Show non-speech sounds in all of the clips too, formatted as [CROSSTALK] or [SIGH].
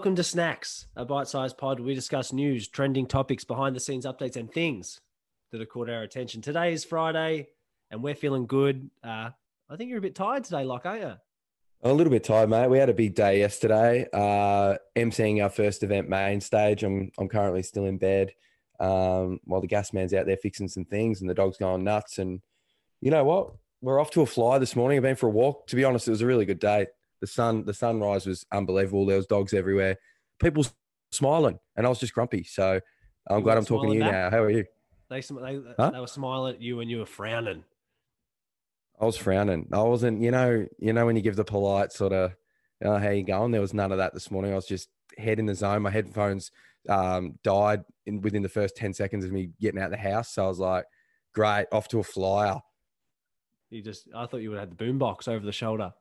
Welcome to Snacks, a bite-sized pod where we discuss news, trending topics, behind-the-scenes updates, and things that have caught our attention. Today is Friday, and we're feeling good. Uh, I think you're a bit tired today, Locke, aren't you? A little bit tired, mate. We had a big day yesterday. Uh, emceeing our first event main stage. I'm I'm currently still in bed um, while the gas man's out there fixing some things, and the dog's going nuts. And you know what? We're off to a fly this morning. I've been for a walk. To be honest, it was a really good day. The sun, the sunrise was unbelievable. There was dogs everywhere. People smiling, and I was just grumpy. So I'm You glad I'm talking to you smiling now. How are you? They, they, Huh? they were smiling at you and you were frowning. I was frowning. I wasn't, you know, you know when you give the polite sort of, oh, how you going? There was none of that this morning. I was just head in the zone. My headphones um, died in within the first ten seconds of me getting out of the house. So I was like, great, off to a flyer. You just, I thought you would have had the boombox over the shoulder.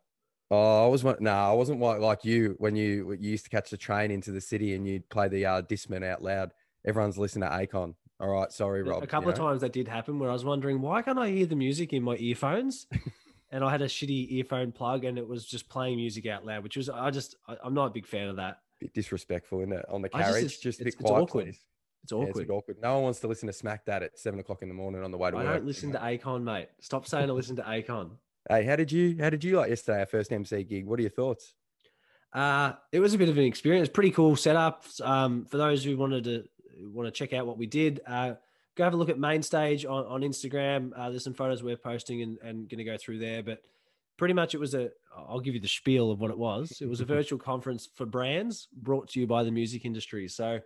Oh, I was one. No, I wasn't like, like you when you you used to catch the train into the city and you'd play the uh, Discman out loud. Everyone's listening to Akon. All right, sorry, Rob. a couple of know? times that did happen where I was wondering why can't I hear the music in my earphones? [LAUGHS] and I had a shitty earphone plug and it was just playing music out loud, which was I just I, I'm not a big fan of that. Bit disrespectful, isn't it? On the just- carriage, it's- just, a bit it's quiet, awkward. please. It's Yeah, it's awkward. awkward. No one wants to listen to Smack That at seven o'clock in the morning on the way to I work. I don't listen to Akon, mate. Stop saying I listen to Akon. Hey, how did you how did you like yesterday? Our first MC gig. What are your thoughts? Uh, it was a bit of an experience. Pretty cool setup. Um, for those who wanted to want to check out what we did, uh, go have a look at main stage on, on Instagram. Uh, there's some photos we're posting and, and going to go through there. But pretty much it was a. I'll give you the spiel of what it was. It was a [LAUGHS] virtual conference for brands brought to you by the music industry. So.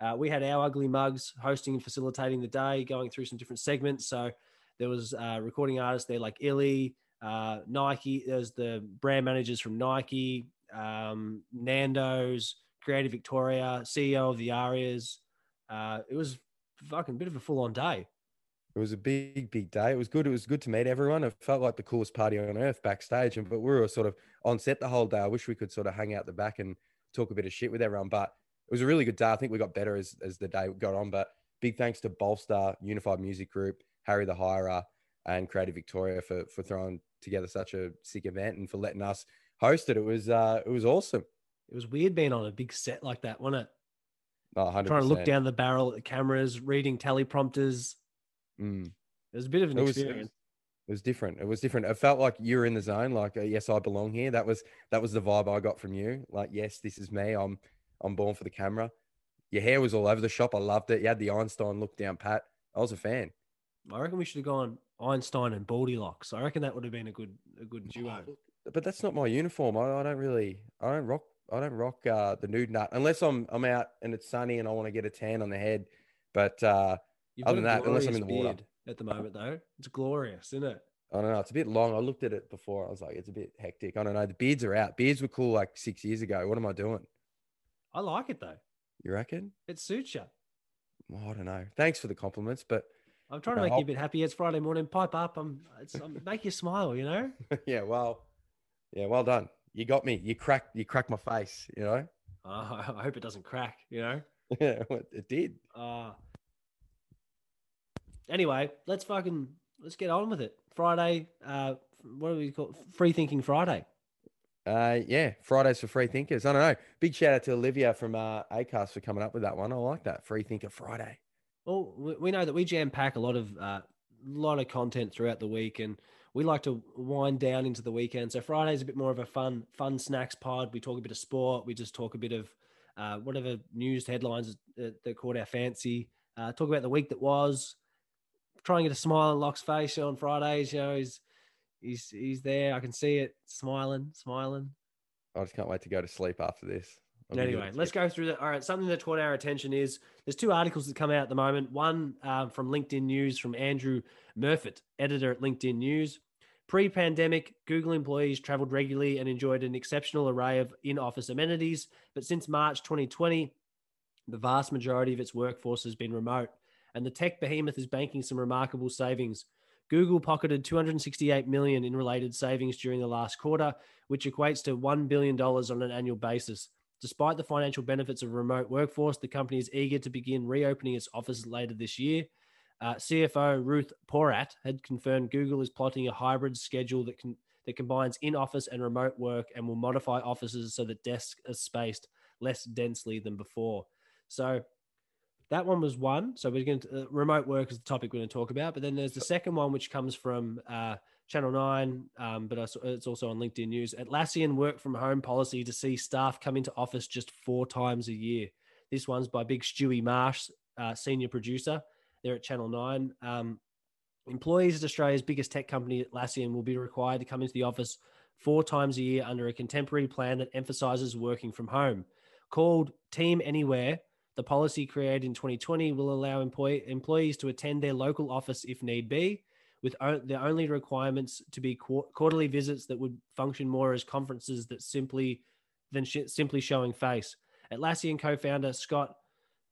Uh, we had our ugly mugs hosting and facilitating the day, going through some different segments. So there was uh, recording artists there like Illy, uh, Nike. There's the brand managers from Nike, um, Nando's, Creative Victoria, CEO of the Arias. Uh, it was fucking bit of a full on day. It was a big, big day. It was good. It was good to meet everyone. It felt like the coolest party on earth backstage. And but we were sort of on set the whole day. I wish we could sort of hang out the back and talk a bit of shit with everyone. But it was a really good day. I think we got better as as the day got on. But big thanks to Bolster, Unified Music Group, Harry the Hirer, and Creative Victoria for for throwing together such a sick event and for letting us host it. It was uh it was awesome. It was weird being on a big set like that, wasn't it? Oh, 100%. Trying to look down the barrel at the cameras, reading teleprompters. Mm. It was a bit of an It was, it experience. was it was different. It was different. It felt like you were in the zone. Like, uh, yes, I belong here. That was that was the vibe I got from you. Like, yes, this is me. I'm I'm born for the camera. Your hair was all over the shop. I loved it. You had the Einstein look down pat. I was a fan. I reckon we should have gone Einstein and Baldy Locks. I reckon that would have been a good a good duo. But that's not my uniform. I, I don't really. I don't rock. I don't rock uh, the nude nut unless I'm I'm out and it's sunny and I want to get a tan on the head. But uh, Other than that, unless I'm in the water. at the moment, though. It's glorious, isn't it? I don't know. It's a bit long. I looked at it before. I was like, it's a bit hectic. I don't know. The beards are out. Beards were cool like six years ago. What am I doing? I like it though. You reckon? It suits you. Well, I don't know. Thanks for the compliments, but I'm trying to make you a bit happy. It's Friday morning. Pipe up. I'm, it's, I'm make you smile. You know. [LAUGHS] yeah, well, yeah, well done. You got me. You cracked. You cracked my face. You know. [LAUGHS] Uh, I hope it doesn't crack. You know. [LAUGHS] Yeah, it did. Uh, anyway, let's fucking let's get on with it. Friday. Uh, what do we call Free Thinking Friday? Uh, yeah, Fridays for free thinkers. I don't know. Big shout out to Olivia from uh, Acast for coming up with that one. I like that free thinker Friday. Well, we, know that we jam pack a lot of uh, lot of content throughout the week, and we like to wind down into the weekend. So Friday's a bit more of a fun fun snacks pod. We talk a bit of sport. We just talk a bit of uh, whatever news headlines that, that caught our fancy. Uh, talk about the week that was. Try and get a smile on Locke's face on Fridays. You know, he's he's he's there. I can see it, smiling, smiling. I just can't wait to go to sleep after this. I'll Anyway, let's go through that. All right, something that caught our attention is there's two articles that come out at the moment. One um, from LinkedIn News from Andrew Murfett, editor at LinkedIn News. Pre pandemic, Google employees traveled regularly and enjoyed an exceptional array of in office amenities. But since March 2020, the vast majority of its workforce has been remote, and the tech behemoth is banking some remarkable savings. Google pocketed 268 million in related savings during the last quarter, which equates to 1 billion dollars on an annual basis. Despite the financial benefits of remote workforce, the company is eager to begin reopening its offices later this year. Uh, CFO Ruth Porat had confirmed Google is plotting a hybrid schedule that can that combines in office and remote work and will modify offices so that desks are spaced less densely than before. So that one was one. So we're going to uh, remote work is the topic we're going to talk about. But then there's the second one, which comes from uh, Channel 9, um, but it's also on LinkedIn News. Atlassian work from home policy to see staff come into office just four times a year. This one's by Big Stewie Marsh, uh, senior producer. They're at Channel 9. Um, employees at Australia's biggest tech company, Atlassian, will be required to come into the office four times a year under a contemporary plan that emphasizes working from home. Called Team Anywhere, the policy created in 2020 will allow employee, employees to attend their local office if need be with o- the only requirements to be qu- quarterly visits that would function more as conferences that simply than sh- simply showing face. Atlassian co-founder Scott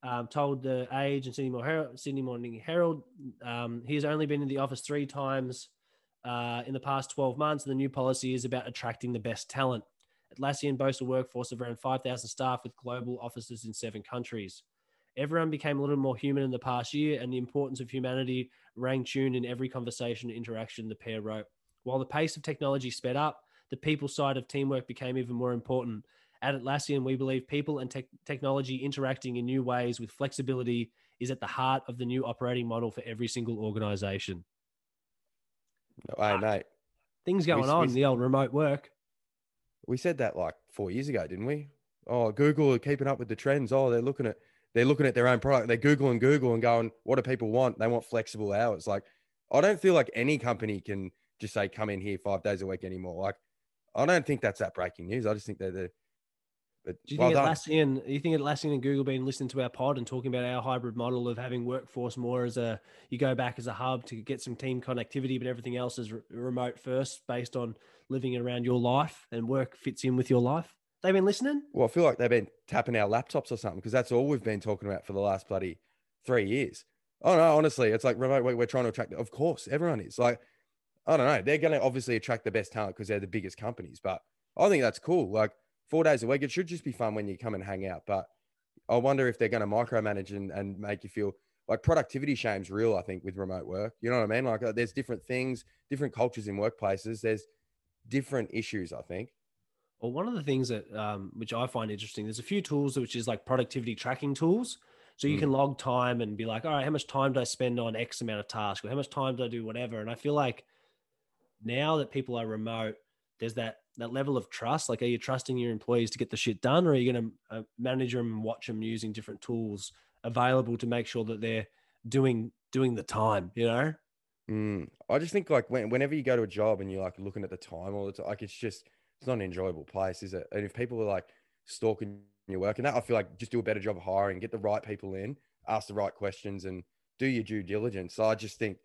um, told the Age and Sydney, Herald, Sydney Morning Herald um, he has only been in the office three times uh, in the past 12 months, and the new policy is about attracting the best talent. Atlassian boasts a workforce of around 5,000 staff with global offices in seven countries. Everyone became a little more human in the past year, and the importance of humanity rang true in every conversation and interaction the pair wrote. While the pace of technology sped up, the people side of teamwork became even more important. At Atlassian, we believe people and te- technology interacting in new ways with flexibility is at the heart of the new operating model for every single organization. No, hey, mate. Things going we, on, we, the old remote work. We said that like four years ago, didn't we? Oh, Google are keeping up with the trends. Oh, they're looking at they're looking at their own product. They're Googling Google and going, what do people want? They want flexible hours. Like, I don't feel like any company can just say, come in here five days a week anymore. Like, I don't think that's that breaking news. I just think they're the. But do you well think Atlassian, Do you think Atlassian and Google been listening to our pod and talking about our hybrid model of having workforce more as a, you go back as a hub to get some team connectivity, but everything else is re- remote first based on living around your life and work fits in with your life? They've been listening. Well, I feel like they've been tapping our laptops or something because that's all we've been talking about for the last bloody three years. Oh no, honestly, it's like remote. We're trying to attract. Of course, everyone is like, I don't know. They're going to obviously attract the best talent because they're the biggest companies. But I think that's cool. Like four days a week, it should just be fun when you come and hang out. But I wonder if they're going to micromanage and, and make you feel like productivity shame's real. I think with remote work, you know what I mean? Like uh, there's different things, different cultures in workplaces. There's different issues. I think. Well, one of the things that um, which I find interesting, there's a few tools which is like productivity tracking tools. So you mm. can log time and be like, all right, how much time do I spend on X amount of tasks, or how much time do I do whatever? And I feel like now that people are remote, there's that that level of trust. Like, are you trusting your employees to get the shit done, or are you going to uh, manage them and watch them using different tools available to make sure that they're doing doing the time? You know. Mm. I just think like when, whenever you go to a job and you're like looking at the time all the time, like it's just it's not an enjoyable place, is it? And if people are like stalking your work and that, I feel like just do a better job of hiring, get the right people in, ask the right questions, and do your due diligence. So I just think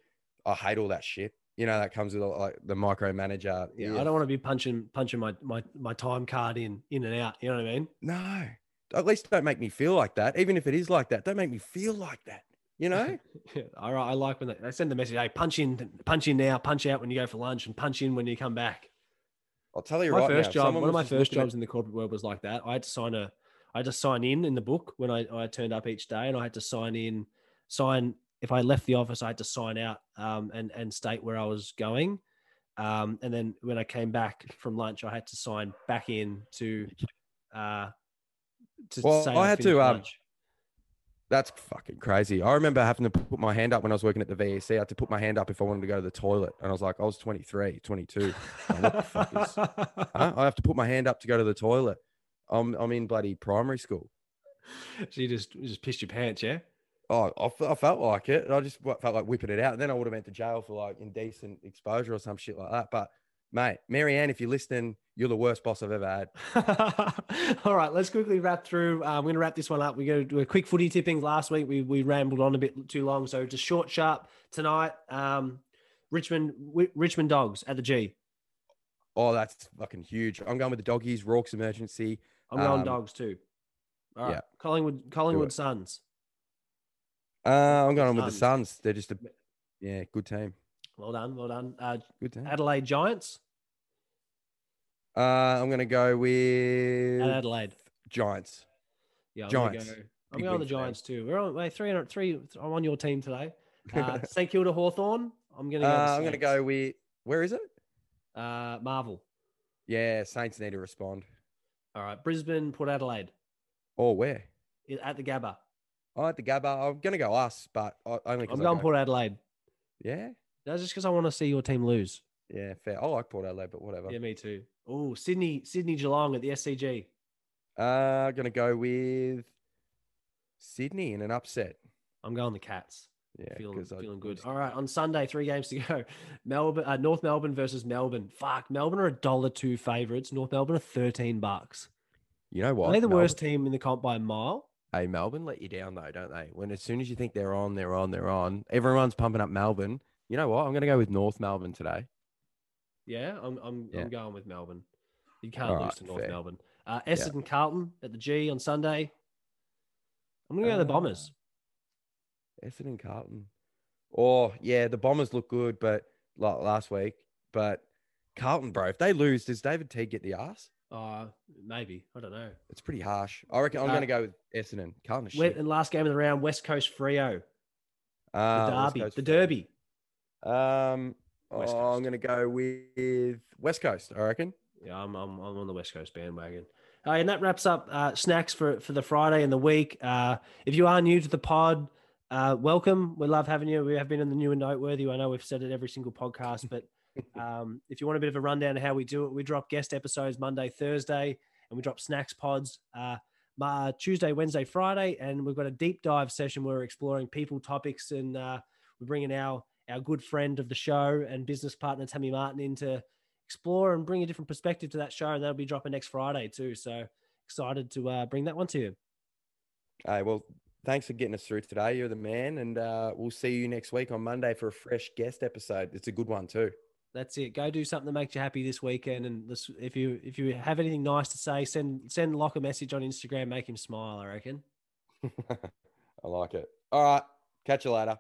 I hate all that shit. You know, that comes with like the micromanager. Yeah, yeah. I don't want to be punching punching my, my my time card in in and out. You know what I mean? No, at least don't make me feel like that. Even if it is like that, don't make me feel like that. You know? [LAUGHS] yeah, all right. I like when they, they send the message, hey, punch in, punch in now, punch out when you go for lunch, and punch in when you come back. I'll tell you my right first now, job, one of my first jobs at... in the corporate world was like that. I had to sign a, I had to sign in in the book when I, I turned up each day, and I had to sign in, sign. If I left the office, I had to sign out um, and and state where I was going. Um, and then when I came back from lunch, I had to sign back in to, uh, to well, I had to um, that's fucking crazy. I remember having to put my hand up when I was working at the VEC. I had to put my hand up if I wanted to go to the toilet. And I was like, I was 23, 22. Like, what the fuck is, [LAUGHS] huh? I have to put my hand up to go to the toilet. I'm, I'm in bloody primary school. So you just, you just pissed your pants, yeah? Oh, I, I felt like it. I just felt like whipping it out. And then I would have went to jail for like indecent exposure or some shit like that. But mate, Marianne, if you're listening, you're the worst boss I've ever had. [LAUGHS] All right, let's quickly wrap through. Uh, we're going to wrap this one up. We're going to do a quick footy tipping. Last week we we rambled on a bit too long, so just short, sharp tonight. Um, Richmond w- Richmond Dogs at the G. Oh, that's fucking huge. I'm going with the doggies. Rorke's emergency. I'm going um, dogs too. All right, yeah. Collingwood Collingwood Suns. Uh, I'm going with the Suns. They're just a yeah, good team. Well done, well done. Uh, good team. Adelaide Giants. Uh, I'm going to go with At Adelaide Giants. Yeah, I'm Giants. Go, I'm going on the Giants too. We're on wait, 303. I'm on your team today. [LAUGHS] Uh, St Kilda Hawthorn. I'm going to go. Uh, I'm going to go with. Where is it? Uh, Marvel. Yeah, Saints need to respond. All right. Brisbane, Port Adelaide. Or where? At the Gabba. Oh, at the Gabba. I'm gonna go us, but I- only I'm going Port Adelaide. Yeah, That's just because I want to see your team lose. Yeah, fair. I like Port Adelaide, but whatever. Yeah, me too. Oh, Sydney, Sydney Geelong at the SCG. Uh, gonna go with Sydney in an upset. I'm going the Cats. Yeah, feeling, feeling I good. All right, on Sunday, three games to go. [LAUGHS] Melbourne, uh, North Melbourne versus Melbourne. Fuck, Melbourne are a dollar two favorites. North Melbourne are thirteen bucks. You know Are what? they the Melbourne- worst team in the comp by a mile? Hey, Melbourne let you down though, don't they? When as soon as you think they're on, they're on, they're on. Everyone's pumping up Melbourne. You know what? I'm gonna go with North Melbourne today. Yeah, I'm I'm, Yeah. I'm going with Melbourne. You can't All lose to North fair. Melbourne. Uh, Essendon Carlton at the G on Sunday. I'm gonna go the Uh, Bombers. Essendon Carlton. Oh yeah, the Bombers look good, but like last week. But Carlton, bro, if they lose, does David Teague get the ass? Uh, maybe I don't know. It's pretty harsh. I reckon I'm Uh, gonna go with Essendon. Carlton is shit. and last game of the round, West Coast Freo, the Uh, West Derby, Coast the Derby. Um, West oh, I'm gonna go with West Coast. I reckon. Yeah, I'm, I'm, I'm on the West Coast bandwagon. Uh, and that wraps up uh, snacks for, for the Friday and the week. Uh, if you are new to the pod, uh, welcome. We love having you. We have been in the new and noteworthy. I know we've said it every single podcast, but [LAUGHS] um, if you want a bit of a rundown of how we do it, we drop guest episodes Monday, Thursday, and we drop snacks pods uh, Tuesday, Wednesday, Friday. And we've got a deep dive session where we're exploring people, topics, and uh, we're bringing our, our good friend of the show and business partner, Tammy Martin, in to explore and bring a different perspective to that show. And that'll be dropping next Friday too. So excited to uh, bring that one to you. Hey, well, thanks for getting us through today. You're the man, and uh, we'll see you next week on Monday for a fresh guest episode. It's a good one too. That's it. Go do something that makes you happy this weekend. And this, if you if you have anything nice to say, send send Locke a message on Instagram. Make him smile. I reckon. [LAUGHS] I like it. All right, catch you later.